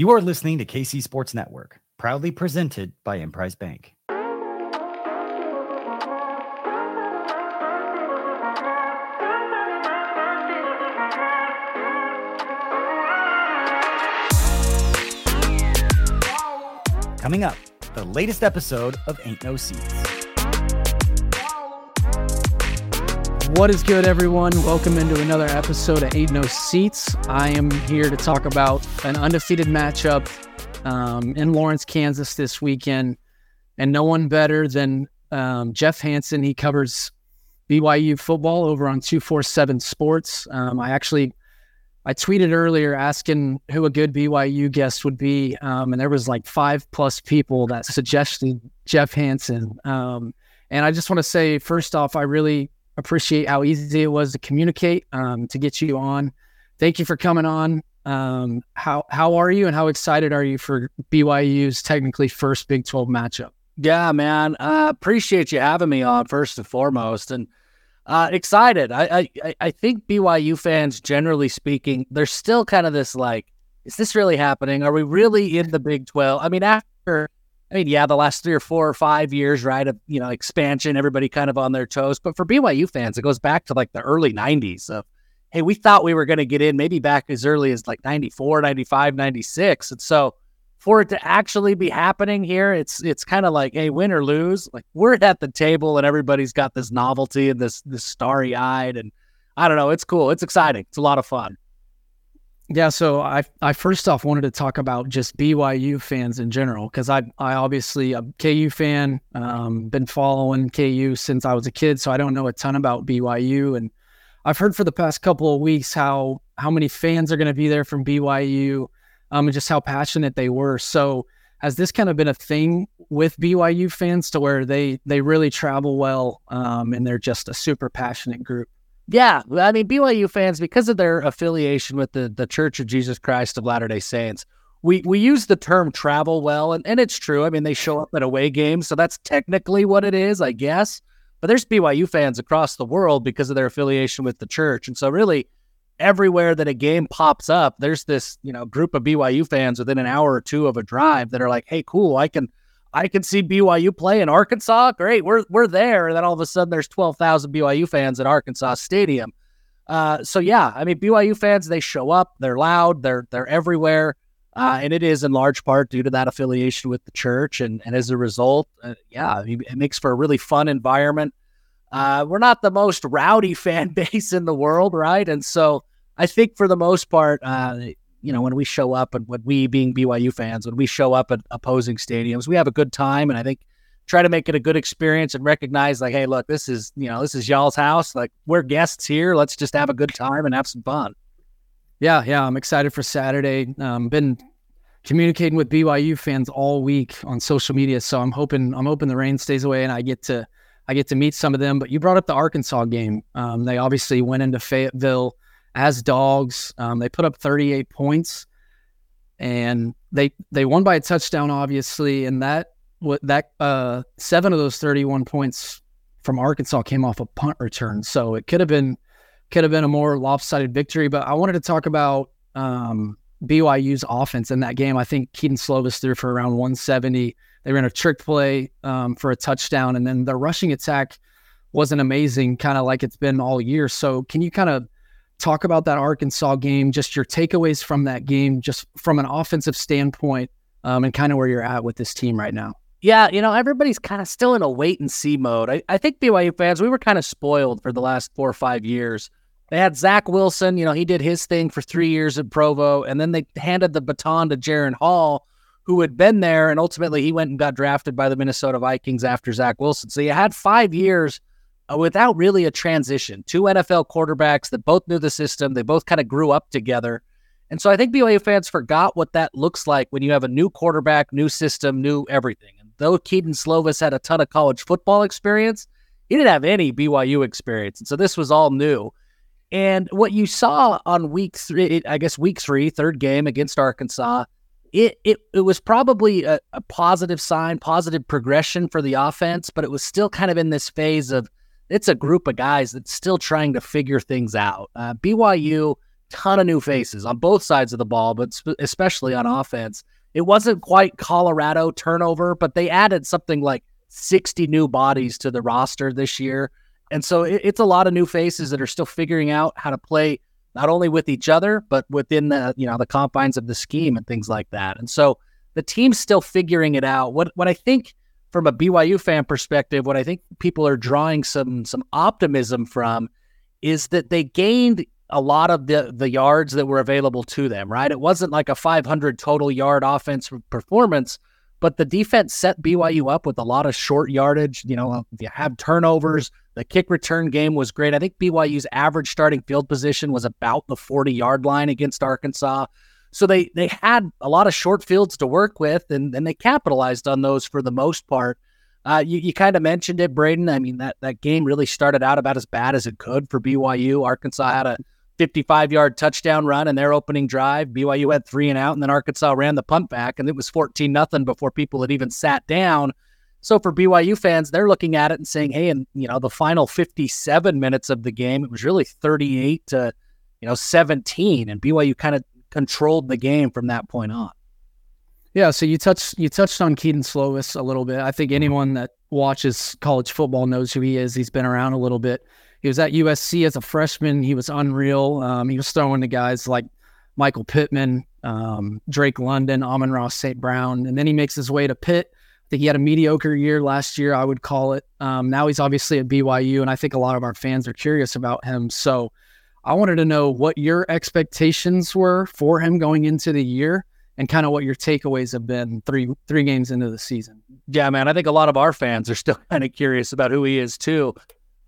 You are listening to KC Sports Network, proudly presented by Emprise Bank. Coming up, the latest episode of Ain't No Seats. What is good, everyone? Welcome into another episode of Ain't No Seats. I am here to talk about an undefeated matchup um, in Lawrence, Kansas this weekend, and no one better than um, Jeff Hansen. He covers BYU football over on 247 Sports. Um, I actually I tweeted earlier asking who a good BYU guest would be, um, and there was like five plus people that suggested Jeff Hansen. Um, and I just want to say, first off, I really appreciate how easy it was to communicate um, to get you on. Thank you for coming on. Um, how how are you, and how excited are you for BYU's technically first Big Twelve matchup? Yeah, man, uh, appreciate you having me on first and foremost, and uh, excited. I, I I think BYU fans, generally speaking, there's still kind of this like, is this really happening? Are we really in the Big Twelve? I mean, after, I mean, yeah, the last three or four or five years, right, of you know expansion, everybody kind of on their toes. But for BYU fans, it goes back to like the early '90s of, hey, we thought we were going to get in maybe back as early as like 94, 95, 96, and so for it to actually be happening here, it's it's kind of like, hey, win or lose, like we're at the table and everybody's got this novelty and this this starry eyed, and I don't know, it's cool, it's exciting, it's a lot of fun. Yeah, so I I first off wanted to talk about just BYU fans in general because I I obviously a KU fan, um, been following KU since I was a kid, so I don't know a ton about BYU, and I've heard for the past couple of weeks how how many fans are going to be there from BYU um, and just how passionate they were. So has this kind of been a thing with BYU fans to where they they really travel well um, and they're just a super passionate group? Yeah, I mean BYU fans because of their affiliation with the the Church of Jesus Christ of Latter Day Saints. We we use the term travel well, and, and it's true. I mean, they show up at away games, so that's technically what it is, I guess. But there's BYU fans across the world because of their affiliation with the church, and so really, everywhere that a game pops up, there's this, you know, group of BYU fans within an hour or two of a drive that are like, "Hey, cool, I can I can see BYU play in Arkansas. Great, we're we're there." And then all of a sudden there's 12,000 BYU fans at Arkansas Stadium. Uh, so yeah, I mean BYU fans they show up, they're loud, they're they're everywhere. Uh, and it is in large part due to that affiliation with the church, and, and as a result, uh, yeah, it makes for a really fun environment. Uh, we're not the most rowdy fan base in the world, right? And so I think for the most part, uh, you know, when we show up and when we being BYU fans, when we show up at opposing stadiums, we have a good time. And I think try to make it a good experience and recognize like, hey, look, this is, you know, this is y'all's house. Like we're guests here. Let's just have a good time and have some fun. Yeah. Yeah. I'm excited for Saturday. Um, been communicating with BYU fans all week on social media. So I'm hoping, I'm hoping the rain stays away and I get to, I get to meet some of them. But you brought up the Arkansas game. Um, they obviously went into Fayetteville as dogs. Um, they put up 38 points, and they they won by a touchdown, obviously. And that that uh, seven of those 31 points from Arkansas came off a punt return, so it could have been could have been a more lopsided victory. But I wanted to talk about um, BYU's offense in that game. I think Kedon Slovis threw for around 170. They ran a trick play um, for a touchdown, and then the rushing attack wasn't amazing, kind of like it's been all year. So, can you kind of talk about that Arkansas game, just your takeaways from that game, just from an offensive standpoint, um, and kind of where you're at with this team right now. Yeah, you know, everybody's kind of still in a wait and see mode. I, I think BYU fans, we were kind of spoiled for the last four or five years. They had Zach Wilson, you know, he did his thing for three years at Provo, and then they handed the baton to Jaren Hall, who had been there, and ultimately he went and got drafted by the Minnesota Vikings after Zach Wilson. So you had five years Uh, without really a transition. Two NFL quarterbacks that both knew the system, they both kind of grew up together. And so I think BYU fans forgot what that looks like when you have a new quarterback, new system, new everything. And though Kedon Slovis had a ton of college football experience, he didn't have any BYU experience. And so this was all new. And what you saw on week three, I guess week three, third game against Arkansas, it it, it was probably a, a positive sign, positive progression for the offense, but it was still kind of in this phase of it's a group of guys that's still trying to figure things out. Uh, BYU ton of new faces on both sides of the ball, but especially on offense. It wasn't quite Colorado turnover, but they added something like 60 new bodies to the roster this year. And so it, it's a lot of new faces that are still figuring out how to play not only with each other, but within the, you know, the confines of the scheme and things like that. And so the team's still figuring it out. What what I think from a BYU fan perspective, what I think people are drawing some some optimism from is that they gained a lot of the the yards that were available to them, right? It wasn't like a 500 total yard offense performance, but the defense set BYU up with a lot of short yardage. You know, if you have turnovers. The kick return game was great. I think BYU's average starting field position was about the 40 yard line against Arkansas. So they they had a lot of short fields to work with, and, and they capitalized on those for the most part. Uh, you you kind of mentioned it, Braiden. I mean that that game really started out about as bad as it could for BYU. Arkansas had a 55 yard touchdown run in their opening drive. BYU had three and out, and then Arkansas ran the punt back, and it was 14 nothing before people had even sat down. So for BYU fans, they're looking at it and saying, "Hey, and you know, the final 57 minutes of the game, it was really 38 to you know 17, and BYU kind of controlled the game from that point on." Yeah, so you touched you touched on Kedon Slovis a little bit. I think anyone that watches college football knows who he is. He's been around a little bit. He was at USC as a freshman. He was unreal. Um, he was throwing to guys like Michael Pittman, um, Drake London, Amon-Ra St. Brown, and then he makes his way to Pitt. I think he had a mediocre year last year, I would call it. Um, now he's obviously at BYU, and I think a lot of our fans are curious about him. So I wanted to know what your expectations were for him going into the year and kind of what your takeaways have been three three games into the season. Yeah, man, I think a lot of our fans are still kind of curious about who he is too.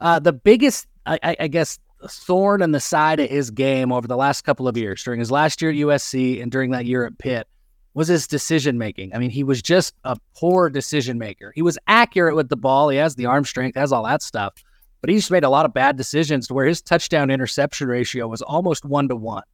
Uh, the biggest, I, I, guess, thorn in the side of his game over the last couple of years, during his last year at USC and during that year at Pitt, was his decision making. I mean, he was just a poor decision maker. He was accurate with the ball. He has the arm strength, has all that stuff, but he just made a lot of bad decisions to where his touchdown interception ratio was almost one to one.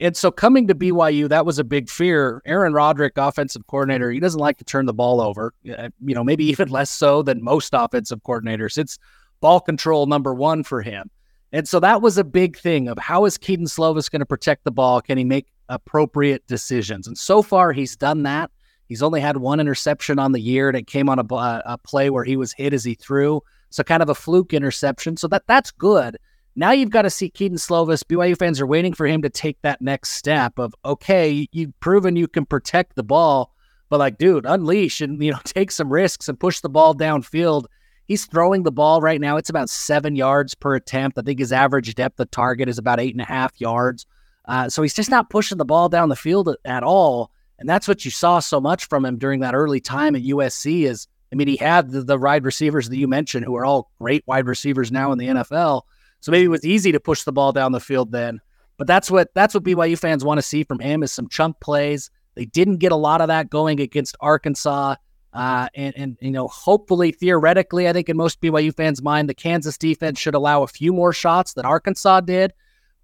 And so coming to BYU, that was a big fear. Aaron Roderick, offensive coordinator, he doesn't like to turn the ball over. You know, maybe even less so than most offensive coordinators. It's ball control number one for him. And so that was a big thing of how is Kedon Slovis going to protect the ball? Can he make appropriate decisions? And so far, he's done that. He's only had one interception on the year, and it came on a, a play where he was hit as he threw. So kind of a fluke interception. So that that's good. Now you've got to see Kedon Slovis. BYU fans are waiting for him to take that next step of okay, you've proven you can protect the ball, but like, dude, unleash and you know take some risks and push the ball downfield He's throwing the ball right now. It's about seven yards per attempt. I think his average depth of target is about eight and a half yards. Uh, so he's just not pushing the ball down the field at, at all. And that's what you saw so much from him during that early time at USC is, I mean, he had the, the wide receivers that you mentioned who are all great wide receivers now in the NFL. So maybe it was easy to push the ball down the field then. But that's what that's what BYU fans want to see from him is some chunk plays. They didn't get a lot of that going against Arkansas. Uh, and, and, you know, hopefully, theoretically, I think in most BYU fans' mind, the Kansas defense should allow a few more shots than Arkansas did.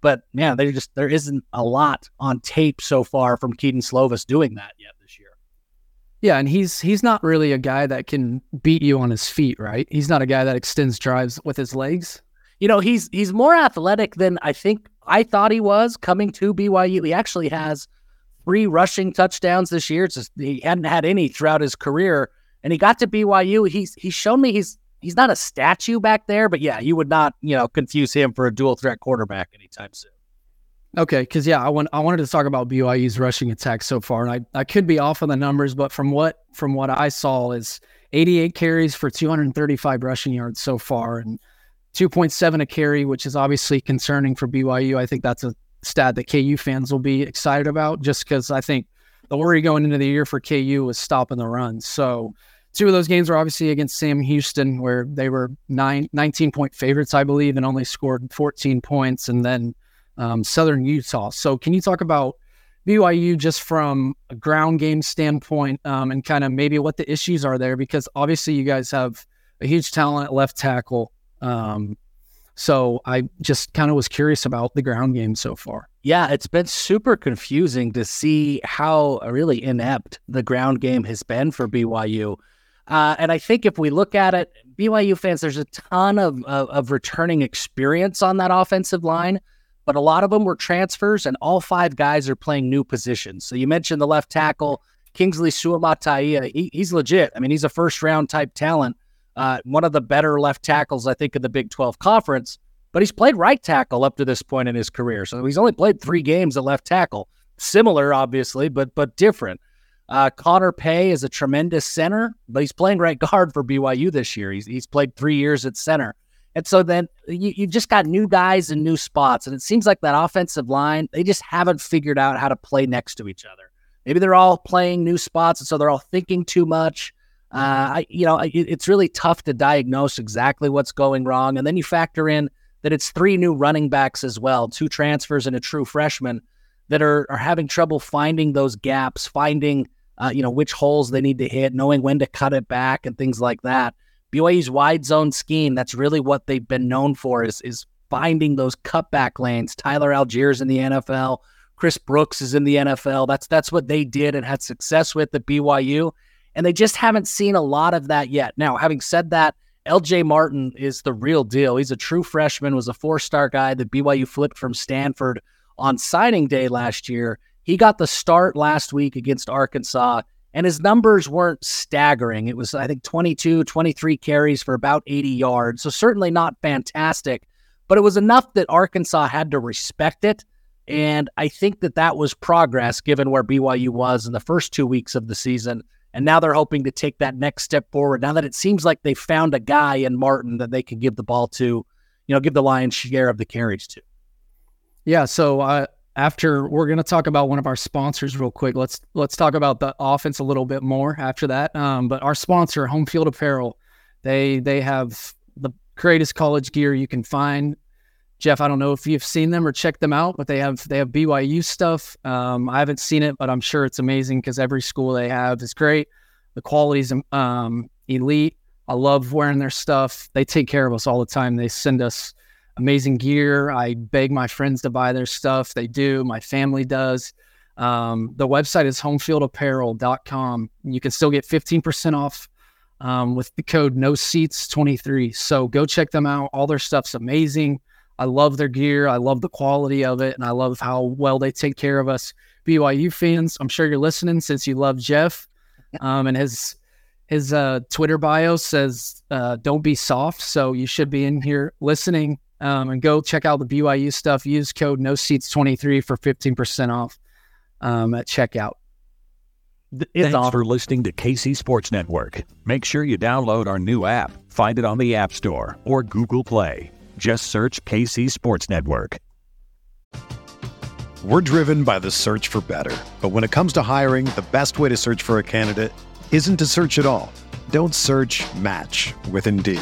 But man, there just there isn't a lot on tape so far from Kedon Slovis doing that yet. Yeah, and he's he's not really a guy that can beat you on his feet, right? He's not a guy that extends drives with his legs. You know, he's he's more athletic than I think I thought he was coming to BYU. He actually has three rushing touchdowns this year. Just, he hadn't had any throughout his career, and he got to BYU. He's he's shown me he's he's not a statue back there, but yeah, you would not you know confuse him for a dual threat quarterback anytime soon. Okay, because yeah, I want I wanted to talk about BYU's rushing attack so far, and I, I could be off on the numbers, but from what from what I saw is 88 carries for 235 rushing yards so far, and 2.7 a carry, which is obviously concerning for BYU. I think that's a stat that KU fans will be excited about just because I think the worry going into the year for KU was stopping the run. So two of those games were obviously against Sam Houston, where they were nine, 19 point favorites, I believe, and only scored 14 points, and then um, Southern Utah. So can you talk about BYU just from a ground game standpoint um, and kind of maybe what the issues are there? Because obviously you guys have a huge talent at left tackle. Um, so I just kind of was curious about the ground game so far. Yeah, it's been super confusing to see how really inept the ground game has been for BYU. Uh, and I think if we look at it, BYU fans, there's a ton of, of, of returning experience on that offensive line. But a lot of them were transfers, and all five guys are playing new positions. So you mentioned the left tackle, Kingsley Suamataia. He, he's legit. I mean, he's a first round type talent, uh, one of the better left tackles, I think, in the Big 12 conference. But he's played right tackle up to this point in his career. So he's only played three games at left tackle. Similar, obviously, but but different. Uh, Connor Pay is a tremendous center, but he's playing right guard for BYU this year. He's, he's played three years at center. And so then you, you just got new guys and new spots. And it seems like that offensive line, they just haven't figured out how to play next to each other. Maybe they're all playing new spots. And so they're all thinking too much. Uh, I, you know, it, it's really tough to diagnose exactly what's going wrong. And then you factor in that it's three new running backs as well, two transfers and a true freshman that are, are having trouble finding those gaps, finding, uh, you know, which holes they need to hit, knowing when to cut it back and things like that. BYU's wide zone scheme, that's really what they've been known for is, is finding those cutback lanes. Tyler Allgeier in the NFL. Chris Brooks is in the NFL. That's that's what they did and had success with at BYU. And they just haven't seen a lot of that yet. Now, having said that, LJ Martin is the real deal. He's a true freshman, was a four-star guy that BYU flipped from Stanford on signing day last year. He got the start last week against Arkansas and his numbers weren't staggering. It was, I think, 22, 23 carries for about 80 yards. So certainly not fantastic, but it was enough that Arkansas had to respect it. And I think that that was progress given where BYU was in the first two weeks of the season. And now they're hoping to take that next step forward. Now that it seems like they found a guy in Martin that they can give the ball to, you know, give the lion's share of the carries to. Yeah. So uh, after we're going to talk about one of our sponsors real quick. Let's let's talk about the offense a little bit more after that. Um, but our sponsor, Homefield Apparel, they they have the greatest college gear you can find. Jeff, I don't know if you've seen them or checked them out, but they have they have BYU stuff. Um, I haven't seen it, but I'm sure it's amazing because every school they have is great. The quality's um, elite. I love wearing their stuff. They take care of us all the time. They send us amazing gear. I beg my friends to buy their stuff. They do. My family does. Um, the website is homefieldapparel.com. You can still get 15% off um, with the code no seats 23. So go check them out. All their stuff's amazing. I love their gear. I love the quality of it. And I love how well they take care of us BYU fans. I'm sure you're listening since you love Jeff. Um, and his his uh, Twitter bio says, uh, don't be soft. So you should be in here listening um, and go check out the BYU stuff. Use code No Seats 23 for 15% off um, at checkout. It's Thanks awesome. for listening to KC Sports Network. Make sure you download our new app. Find it on the App Store or Google Play. Just search KC Sports Network. We're driven by the search for better. But when it comes to hiring, the best way to search for a candidate isn't to search at all. Don't search match with Indeed.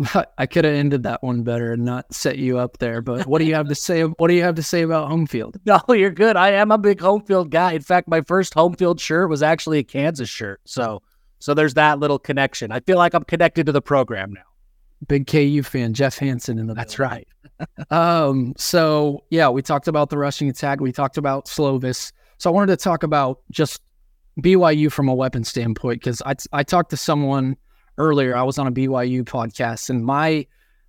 I could have ended that one better and not set you up there. But what do you have to say? What do you have to say about home field? No, you're good. I am a big home field guy. In fact, my first home field shirt was actually a Kansas shirt. So, so there's that little connection. I feel like I'm connected to the program now. Big KU fan, Jeff Hansen in the. That's right. um. So yeah, we talked about the rushing attack. We talked about Slovis. So I wanted to talk about just BYU from a weapon standpoint because I I talked to someone earlier, I was on a BYU podcast, and my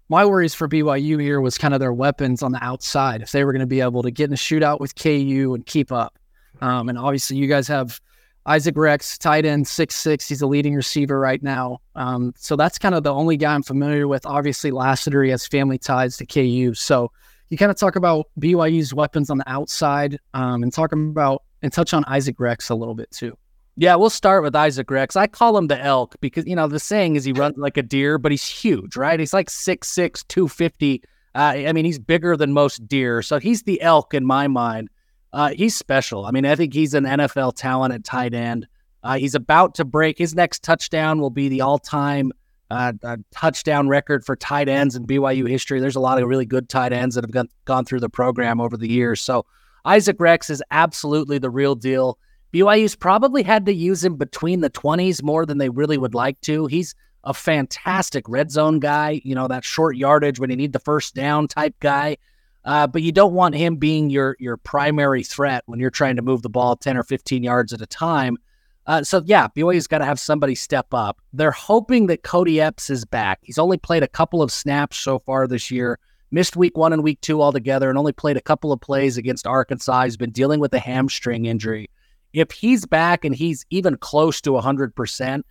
my worries for BYU here was kind of their weapons on the outside. If they were going to be able to get in a shootout with KU and keep up, um, and obviously you guys have Isaac Rex, tight end, six six. He's a leading receiver right now. Um, so that's kind of the only guy I'm familiar with. Obviously, Lassiter he has family ties to KU. So you kind of talk about BYU's weapons on the outside um, and talk about and touch on Isaac Rex a little bit too. Yeah, we'll start with Isaac Rex. I call him the elk because, you know, the saying is he runs like a deer, but he's huge, right? He's like 6'6, 250. Uh, I mean, he's bigger than most deer. So he's the elk in my mind. Uh, he's special. I mean, I think he's an NFL talent at tight end. Uh, he's about to break his next touchdown will be the all-time uh, touchdown record for tight ends in BYU history. There's a lot of really good tight ends that have gone, gone through the program over the years. So Isaac Rex is absolutely the real deal. BYU's probably had to use him between the 20s more than they really would like to. He's a fantastic red zone guy, you know, that short yardage when you need the first down type guy. Uh, but you don't want him being your your primary threat when you're trying to move the ball 10 or 15 yards at a time. Uh, so yeah, BYU's got to have somebody step up. They're hoping that Cody Epps is back. He's only played a couple of snaps so far this year. Missed week one and week two altogether, and only played a couple of plays against Arkansas. He's been dealing with a hamstring injury. If he's back and he's even close to 100%,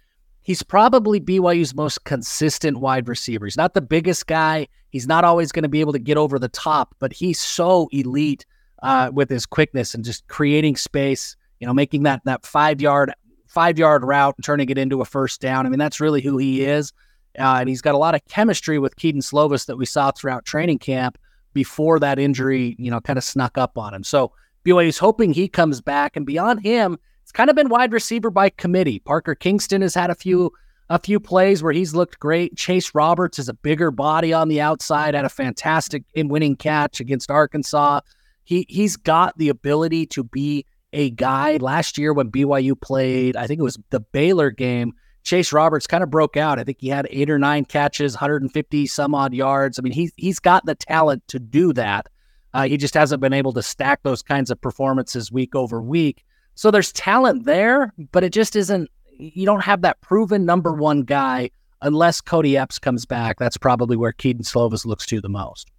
he's probably BYU's most consistent wide receiver. He's not the biggest guy. He's not always going to be able to get over the top, but he's so elite uh, with his quickness and just creating space. You know, making that that five yard five yard route and turning it into a first down. I mean, that's really who he is, uh, and he's got a lot of chemistry with Kedon Slovis that we saw throughout training camp before that injury. You know, kind of snuck up on him. So BYU's hoping he comes back, and beyond him, it's kind of been wide receiver by committee. Parker Kingston has had a few a few plays where he's looked great. Chase Roberts is a bigger body on the outside, had a fantastic in winning catch against Arkansas. He he's got the ability to be a guy. Last year when BYU played, I think it was the Baylor game. Chase Roberts kind of broke out. I think he had eight or nine catches, 150 some odd yards. I mean, he's he's got the talent to do that. Uh, he just hasn't been able to stack those kinds of performances week over week. So there's talent there, but it just isn't, you don't have that proven number one guy unless Cody Epps comes back. That's probably where Kedon Slovis looks to the most.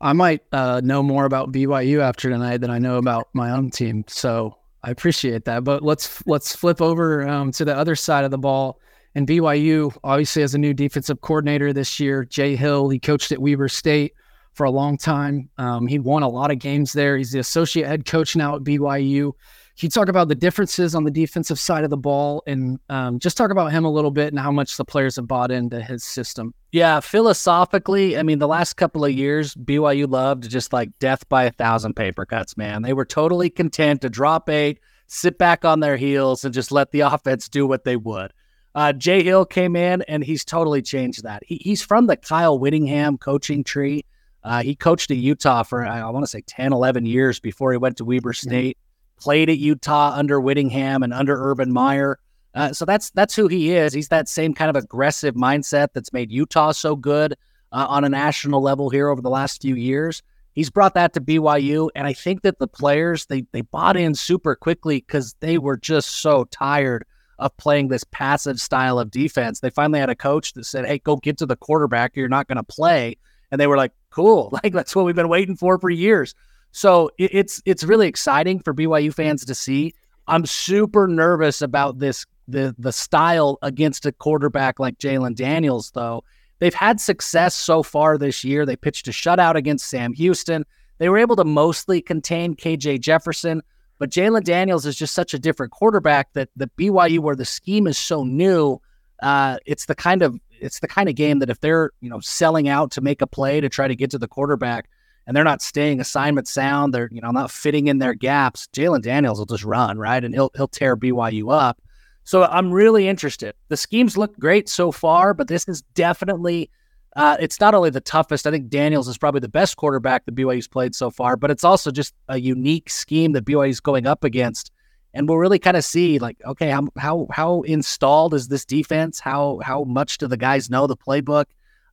I might uh, know more about BYU after tonight than I know about my own team. So I appreciate that. But let's let's flip over um, to the other side of the ball. And BYU obviously has a new defensive coordinator this year, Jay Hill. He coached at Weber State for a long time. Um, he won a lot of games there. He's the associate head coach now at BYU. Can you talk about the differences on the defensive side of the ball and um, just talk about him a little bit and how much the players have bought into his system? Yeah, philosophically, I mean, the last couple of years, BYU loved just like death by a thousand paper cuts, man. They were totally content to drop eight, sit back on their heels, and just let the offense do what they would. Uh, Jay Hill came in and he's totally changed that. He, he's from the Kyle Whittingham coaching tree. Uh, he coached at Utah for, I want to say, 10, 11 years before he went to Weber State played at Utah under Whittingham and under Urban Meyer. Uh, so that's that's who he is. He's that same kind of aggressive mindset that's made Utah so good uh, on a national level here over the last few years. He's brought that to BYU, and I think that the players they they bought in super quickly because they were just so tired of playing this passive style of defense. They finally had a coach that said, "Hey, go get to the quarterback. You're not going to play," and they were like, "Cool, like that's what we've been waiting for for years." So it, it's it's really exciting for BYU fans to see. I'm super nervous about this the the style against a quarterback like Jalon Daniels, though. They've had success so far this year. They pitched a shutout against Sam Houston. They were able to mostly contain KJ Jefferson, but Jalon Daniels is just such a different quarterback that the BYU, where the scheme is so new, uh, it's the kind of it's the kind of game that if they're you know selling out to make a play to try to get to the quarterback, and they're not staying assignment sound. They're, you know, not fitting in their gaps. Jalon Daniels will just run, right? And he'll he'll tear BYU up. So I'm really interested. The schemes look great so far, but this is definitely uh, it's not only the toughest. I think Daniels is probably the best quarterback that BYU's played so far, but it's also just a unique scheme that BYU's going up against. And we'll really kind of see, like, okay, how how how installed is this defense? How how much do the guys know the playbook?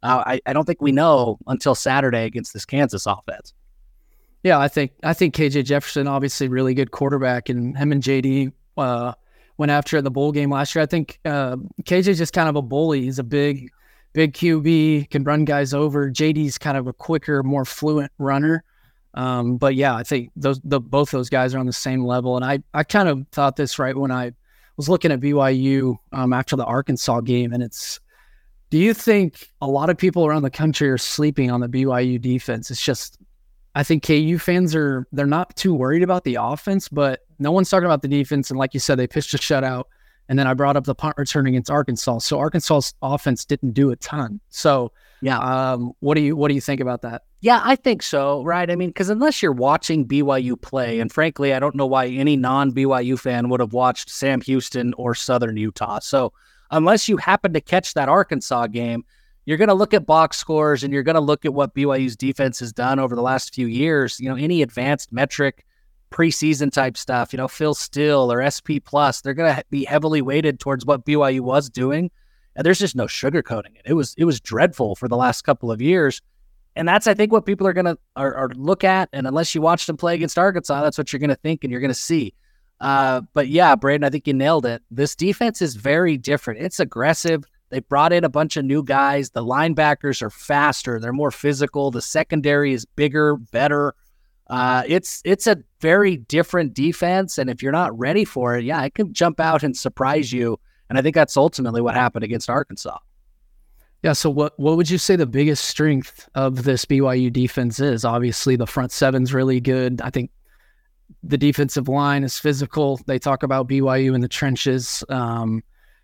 Uh, I, I don't think we know until Saturday against this Kansas offense. Yeah, I think I think KJ Jefferson, obviously really good quarterback, and him and JD uh, went after in the bowl game last year. I think uh, KJ's just kind of a bully. He's a big, big QB, can run guys over. JD's kind of a quicker, more fluent runner. Um, but yeah, I think those the, both those guys are on the same level. And I I kind of thought this right when I was looking at BYU um, after the Arkansas game, and it's Do you think a lot of people around the country are sleeping on the BYU defense? It's just, I think KU fans are they're not too worried about the offense, but no one's talking about the defense. And like you said, they pitched a shutout. And then I brought up the punt return against Arkansas. So Arkansas's offense didn't do a ton. So yeah, um, what do you what do you think about that? Yeah, I think so. Right. I mean, because unless you're watching BYU play, and frankly, I don't know why any non BYU fan would have watched Sam Houston or Southern Utah. So unless you happen to catch that Arkansas game, you're going to look at box scores and you're going to look at what BYU's defense has done over the last few years. You know, any advanced metric, preseason type stuff, you know, Phil Steele or SP Plus, they're going to be heavily weighted towards what BYU was doing. And there's just no sugarcoating it. It was it was dreadful for the last couple of years. And that's I think what people are gonna are, are look at. And unless you watch them play against Arkansas, that's what you're gonna think and you're gonna see. Uh, but yeah, Braiden, I think you nailed it. This defense is very different. It's aggressive. They brought in a bunch of new guys. The linebackers are faster. They're more physical. The secondary is bigger, better. Uh, it's it's a very different defense, and if you're not ready for it, yeah, it can jump out and surprise you. And I think that's ultimately what happened against Arkansas. Yeah. So what what would you say the biggest strength of this BYU defense is? Obviously, the front seven's really good. I think the defensive line is physical. They talk about BYU in the trenches. Um,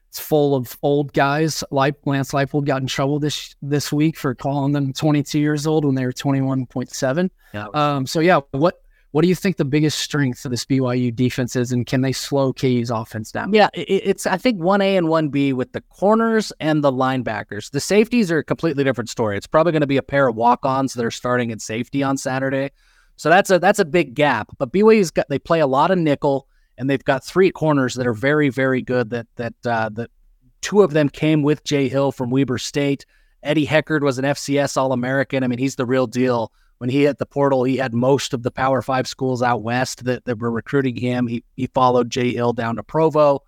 it's full of old guys. Lance Leipold got in trouble this this week for calling them 22 years old when they were 21.7. Yeah. Um, so yeah, what what do you think the biggest strength of this BYU defense is, and can they slow KU's offense down? Yeah, it, it's I think one A and one B with the corners and the linebackers. The safeties are a completely different story. It's probably going to be a pair of walk-ons that are starting in safety on Saturday. So that's a that's a big gap. But BYU's got they play a lot of nickel, and they've got three corners that are very very good. That that uh, that two of them came with Jay Hill from Weber State. Eddie Heckard was an FCS All American. I mean, he's the real deal. When he hit the portal, he had most of the Power Five schools out west that, that were recruiting him. He he followed Jay Hill down to Provo.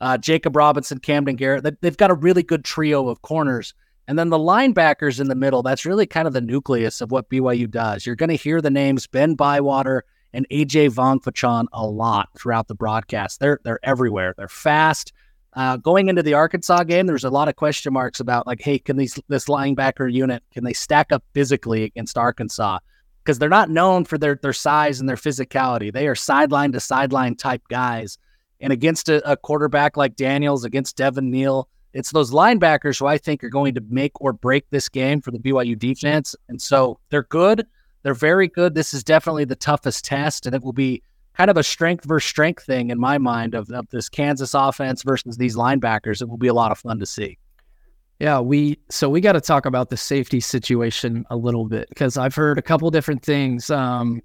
Uh, Jacob Robinson, Camden Garrett. They've got a really good trio of corners. And then the linebackers in the middle, that's really kind of the nucleus of what BYU does. You're going to hear the names Ben Bywater and AJ Vongphachanh a lot throughout the broadcast. They're they're everywhere. They're fast. Uh, going into the Arkansas game, there's a lot of question marks about like, hey, can these this linebacker unit can they stack up physically against Arkansas? Because they're not known for their their size and their physicality. They are sideline to sideline type guys. And against a, a quarterback like Daniels, against Devin Neal, it's those linebackers who I think are going to make or break this game for the BYU defense. And so they're good. They're very good. This is definitely the toughest test, and it will be kind of a strength versus strength thing in my mind of, of this Kansas offense versus these linebackers. It will be a lot of fun to see. Yeah, we so we got to talk about the safety situation a little bit because I've heard a couple different things. Um,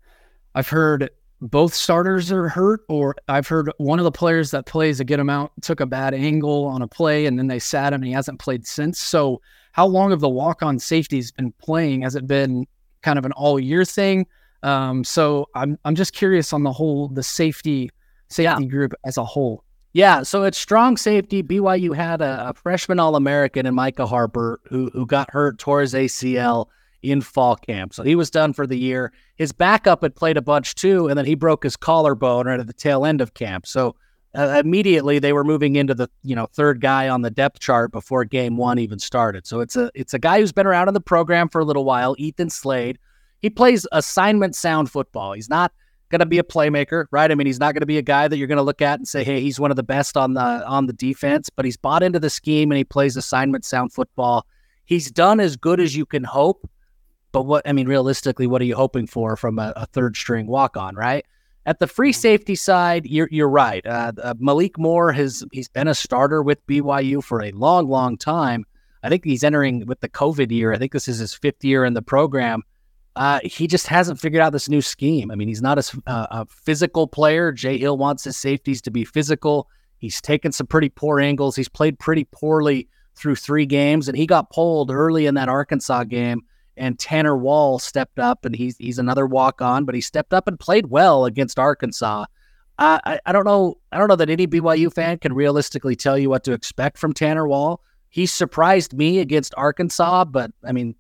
I've heard both starters are hurt, or I've heard one of the players that plays a good amount took a bad angle on a play and then they sat him and he hasn't played since. So, how long have the walk on safeties been playing? Has it been kind of an all year thing? Um, so, I'm, I'm just curious on the whole, the safety safety yeah. group as a whole. Yeah, so it's strong safety. BYU had a, a freshman All American in Micah Harper who who got hurt, tore his ACL in fall camp. So he was done for the year. His backup had played a bunch too, and then he broke his collarbone right at the tail end of camp. So uh, immediately they were moving into the you know third guy on the depth chart before game one even started. So it's a it's a guy who's been around in the program for a little while. Ethan Slade. He plays assignment sound football. He's not going to be a playmaker, right? I mean, he's not going to be a guy that you're going to look at and say, "Hey, he's one of the best on the on the defense." But he's bought into the scheme and he plays assignment sound football. He's done as good as you can hope but what I mean, realistically, what are you hoping for from a, a third string walk on, right? At the free mm-hmm. safety side, you're you're right. Uh, uh, Malik Moore has he's been a starter with BYU for a long, long time. I think he's entering with the COVID year. I think this is his fifth year in the program. Uh, he just hasn't figured out this new scheme. I mean, he's not a, uh, a physical player. Jay Hill wants his safeties to be physical. He's taken some pretty poor angles. He's played pretty poorly through three games, and he got pulled early in that Arkansas game and Tanner Wall stepped up, and he's he's another walk on, but he stepped up and played well against Arkansas. Uh, I I don't know I don't know that any BYU fan can realistically tell you what to expect from Tanner Wall. He surprised me against Arkansas, but I mean,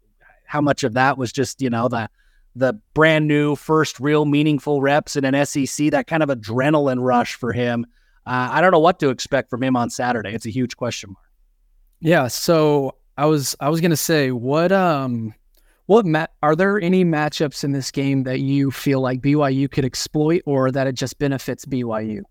how much of that was just you know the the brand new first real meaningful reps in an SEC that kind of adrenaline rush for him. Uh, I don't know what to expect from him on Saturday. It's a huge question mark. Yeah, so I was I was gonna say what um what ma- are there any matchups in this game that you feel like BYU could exploit or that it just benefits BYU?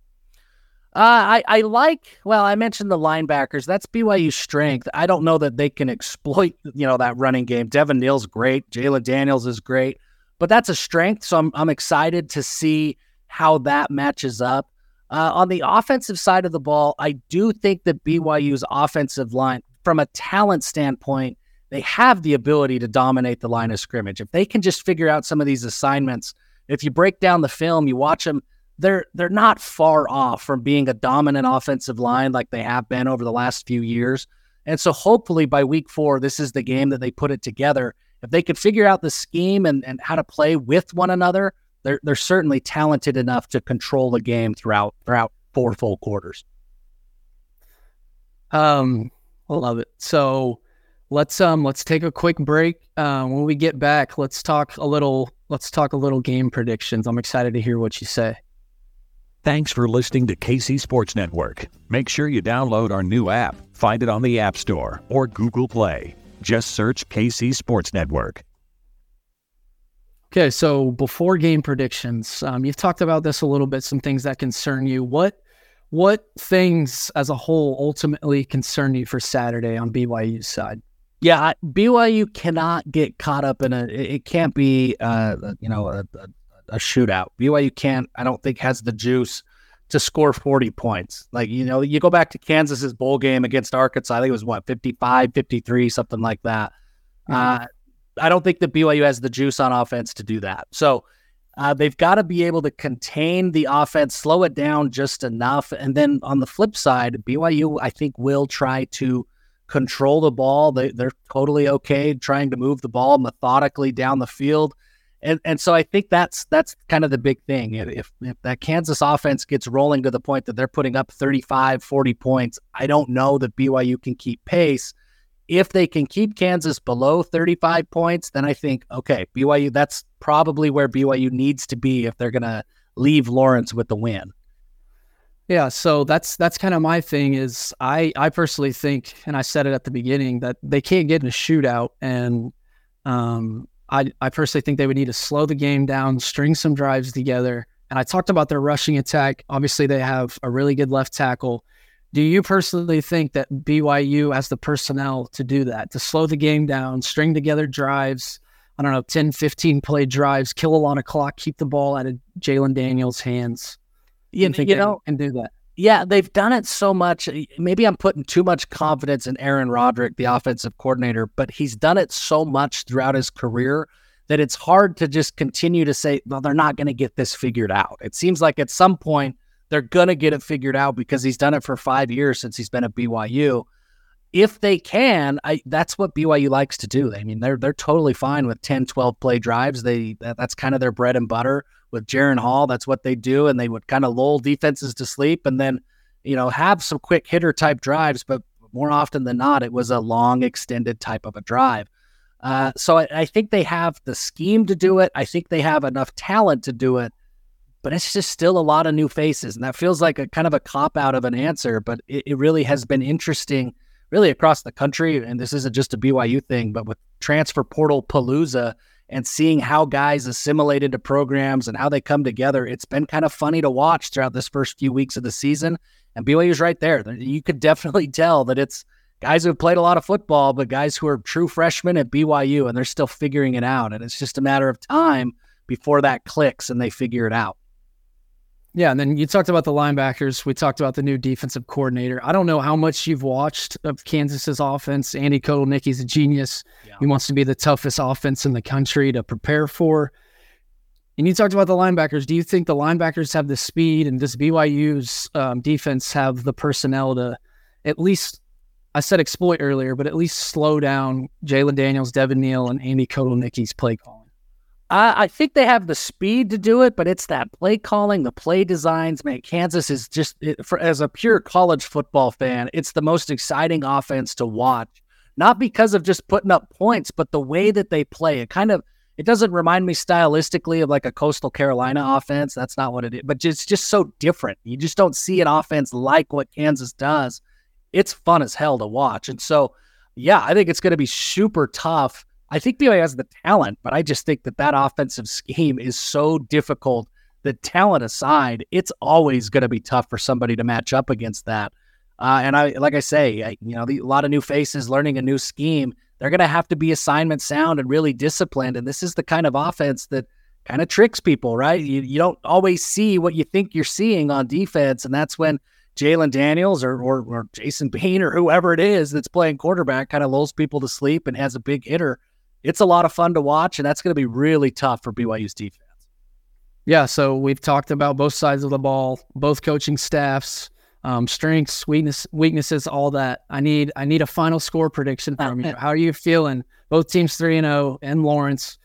Uh, I, I like, well, I mentioned the linebackers. That's BYU's strength. I don't know that they can exploit, you know, that running game. Devin Neal's great. Jalon Daniels is great, but that's a strength. So I'm, I'm excited to see how that matches up. Uh, on the offensive side of the ball, I do think that BYU's offensive line, from a talent standpoint, they have the ability to dominate the line of scrimmage. If they can just figure out some of these assignments, if you break down the film, you watch them, they're they're not far off from being a dominant offensive line like they have been over the last few years. And so hopefully by week four, this is the game that they put it together. If they could figure out the scheme and, and how to play with one another, they're they're certainly talented enough to control the game throughout throughout four full quarters. Um, I love it. So let's um let's take a quick break. Um, when we get back, let's talk a little let's talk a little game predictions. I'm excited to hear what you say. Thanks for listening to KC Sports Network. Make sure you download our new app. Find it on the App Store or Google Play. Just search KC Sports Network. Okay, so before game predictions, um, you've talked about this a little bit. Some things that concern you. What what things as a whole ultimately concern you for Saturday on BYU's side? Yeah, BYU cannot get caught up in a. It can't be, uh, you know, a, a a shootout. BYU can't, I don't think, has the juice to score 40 points. Like, you know, you go back to Kansas's bowl game against Arkansas, I think it was what, 55, 53, something like that. Mm-hmm. Uh, I don't think that BYU has the juice on offense to do that. So uh, they've got to be able to contain the offense, slow it down just enough. And then on the flip side, BYU, I think, will try to control the ball. They, they're totally okay trying to move the ball methodically down the field and and so I think that's that's kind of the big thing. If if that Kansas offense gets rolling to the point that they're putting up 35, 40 points, I don't know that BYU can keep pace. If they can keep Kansas below 35 points, then I think okay, BYU that's probably where BYU needs to be if they're going to leave Lawrence with the win. Yeah, so that's that's kind of my thing is I I personally think and I said it at the beginning that they can't get in a shootout and um I, I personally think they would need to slow the game down, string some drives together. And I talked about their rushing attack. Obviously, they have a really good left tackle. Do you personally think that BYU has the personnel to do that, to slow the game down, string together drives, I don't know, 10, 15 play drives, kill a lot of clock, keep the ball out of Jalon Daniels' hands? You, you, you know, and do that. Yeah, they've done it so much. Maybe I'm putting too much confidence in Aaron Roderick, the offensive coordinator, but he's done it so much throughout his career that it's hard to just continue to say, well, they're not going to get this figured out. It seems like at some point they're going to get it figured out because he's done it for five years since he's been at BYU. If they can, I that's what BYU likes to do. I mean, they're they're totally fine with 10, 12 play drives. They that, that's kind of their bread and butter with Jaren Hall. That's what they do, and they would kind of lull defenses to sleep, and then you know have some quick hitter type drives. But more often than not, it was a long, extended type of a drive. Uh, so I, I think they have the scheme to do it. I think they have enough talent to do it, but it's just still a lot of new faces, and that feels like a kind of a cop out of an answer. But it, it really has been interesting, really across the country, and this isn't just a BYU thing, but with transfer portal palooza and seeing how guys assimilate into programs and how they come together. It's been kind of funny to watch throughout this first few weeks of the season. And BYU's right there. You could definitely tell that it's guys who have played a lot of football, but guys who are true freshmen at BYU and they're still figuring it out. And it's just a matter of time before that clicks and they figure it out. Yeah, and then you talked about the linebackers. We talked about the new defensive coordinator. I don't know how much you've watched of Kansas's offense. Andy Kotelnicki's a genius. Yeah. He wants to be the toughest offense in the country to prepare for. And you talked about the linebackers. Do you think the linebackers have the speed and does BYU's um, defense have the personnel to at least, I said exploit earlier, but at least slow down Jalon Daniels, Devin Neal, and Andy Kotelnicki's play call? I think they have the speed to do it, but it's that play calling, the play designs. Man, Kansas is just it, for as a pure college football fan, it's the most exciting offense to watch. Not because of just putting up points, but the way that they play. It kind of it doesn't remind me stylistically of like a Coastal Carolina offense. That's not what it is, but it's just so different. You just don't see an offense like what Kansas does. It's fun as hell to watch, and so yeah, I think it's going to be super tough. I think BYU has the talent, but I just think that that offensive scheme is so difficult. The talent aside, it's always going to be tough for somebody to match up against that. Uh, and I, like I say, I, you know, the, a lot of new faces learning a new scheme. They're going to have to be assignment sound and really disciplined. And this is the kind of offense that kind of tricks people, right? You, you don't always see what you think you're seeing on defense, and that's when Jalon Daniels or, or, or Jason Bean or whoever it is that's playing quarterback kind of lulls people to sleep and has a big hitter. It's a lot of fun to watch, and that's going to be really tough for BYU's defense. Yeah, so we've talked about both sides of the ball, both coaching staffs, um, strengths, weakness, weaknesses, all that. I need I need a final score prediction from you. How are you feeling? Both teams three and zero, oh and Lawrence.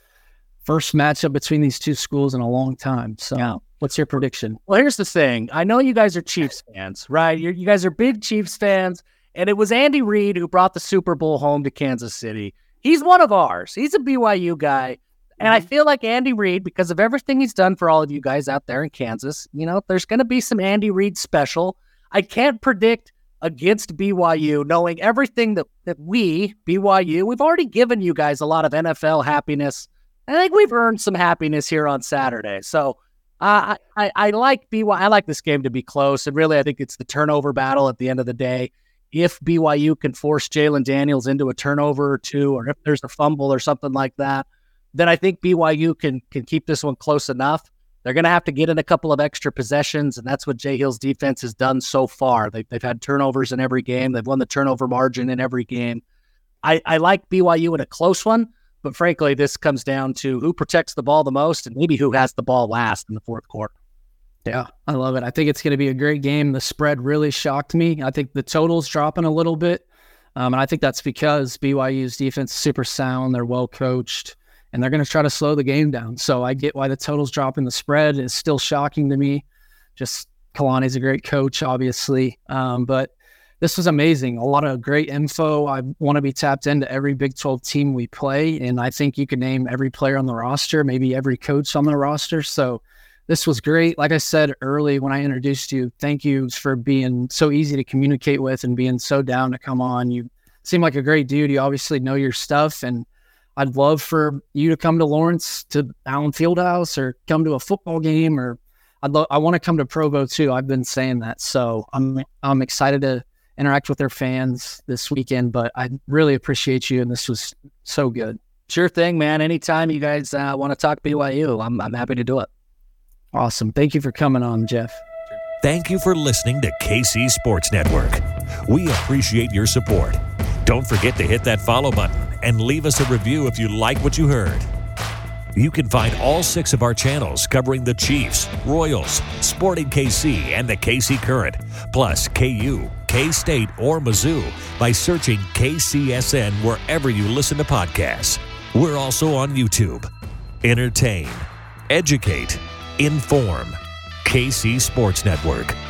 First matchup between these two schools in a long time. So yeah. What's your prediction? Well, here's the thing. I know you guys are Chiefs fans, right? You're, you guys are big Chiefs fans, and it was Andy Reid who brought the Super Bowl home to Kansas City. He's one of ours. He's a BYU guy. And I mm-hmm. feel like Andy Reid, because of everything he's done for all of you guys out there in Kansas, you know, there's going to be some Andy Reid special. I can't predict against BYU, knowing everything that, that we, BYU, we've already given you guys a lot of NFL happiness. I think we've earned some happiness here on Saturday. So uh, I, I like BYU. I like this game to be close, and really, I think it's the turnover battle at the end of the day. If BYU can force Jalon Daniels into a turnover or two, or if there's a fumble or something like that, then I think BYU can can keep this one close enough. They're going to have to get in a couple of extra possessions, and that's what Jay Hill's defense has done so far. They, they've had turnovers in every game. They've won the turnover margin in every game. I, I like BYU in a close one. But frankly, this comes down to who protects the ball the most and maybe who has the ball last in the fourth quarter. Yeah, I love it. I think it's going to be a great game. The spread really shocked me. I think the total's dropping a little bit. Um, and I think that's because BYU's defense is super sound. They're well coached and they're going to try to slow the game down. So I get why the total's dropping. The spread is still shocking to me. Just Kalani's a great coach, obviously. Um, but this was amazing. A lot of great info. I want to be tapped into every Big 12 team we play. And I think you can name every player on the roster, maybe every coach on the roster. So this was great. Like I said early when I introduced you, thank you for being so easy to communicate with and being so down to come on. You seem like a great dude. You obviously know your stuff. And I'd love for you to come to Lawrence to Allen Fieldhouse or come to a football game or I'd lo- I want to come to Provo too. I've been saying that. So I'm I'm excited to interact with their fans this weekend. But I really appreciate you, and this was so good. Sure thing, man. Anytime you guys uh, want to talk BYU, I'm, I'm happy to do it. Awesome. Thank you for coming on, Jeff. Thank you for listening to KC Sports Network. We appreciate your support. Don't forget to hit that follow button and leave us a review if you like what you heard. You can find all six of our channels covering the Chiefs, Royals, Sporting KC, and the KC Current, plus KU, K State, or Mizzou by searching KCSN wherever you listen to podcasts. We're also on YouTube. Entertain, educate, inform. KC Sports Network.